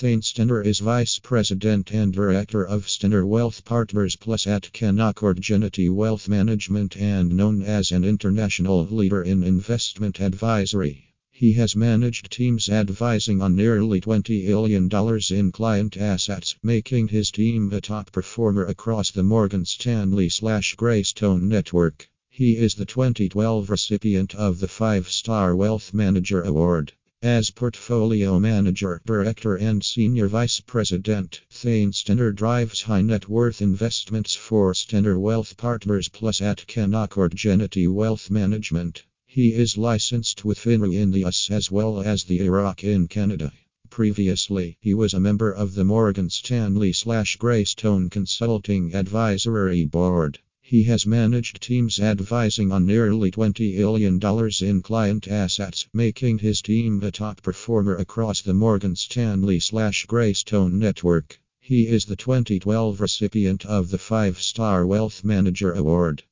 Thane Stenner is Vice President and Director of Stenner Wealth Partners Plus at Canaccord Genuity Wealth Management and known as an international leader in investment advisory. He has managed teams advising on nearly $20 billion in client assets, making his team a top performer across the Morgan Stanley slash Graystone network. He is the 2012 recipient of the Five Star Wealth Manager Award. As portfolio manager, director, and senior vice president, Thane Stenner drives high net worth investments for Stenner Wealth Partners Plus at Canaccord Genuity Wealth Management. He is licensed with FINRA in the US as well as the IIROC in Canada. Previously, he was a member of the Morgan Stanley slash Graystone Consulting Advisory Board. He has managed teams advising on nearly $20 billion in client assets, making his team a top performer across the Morgan Stanley slash Graystone network. He is the 2012 recipient of the Five Star Wealth Manager Award.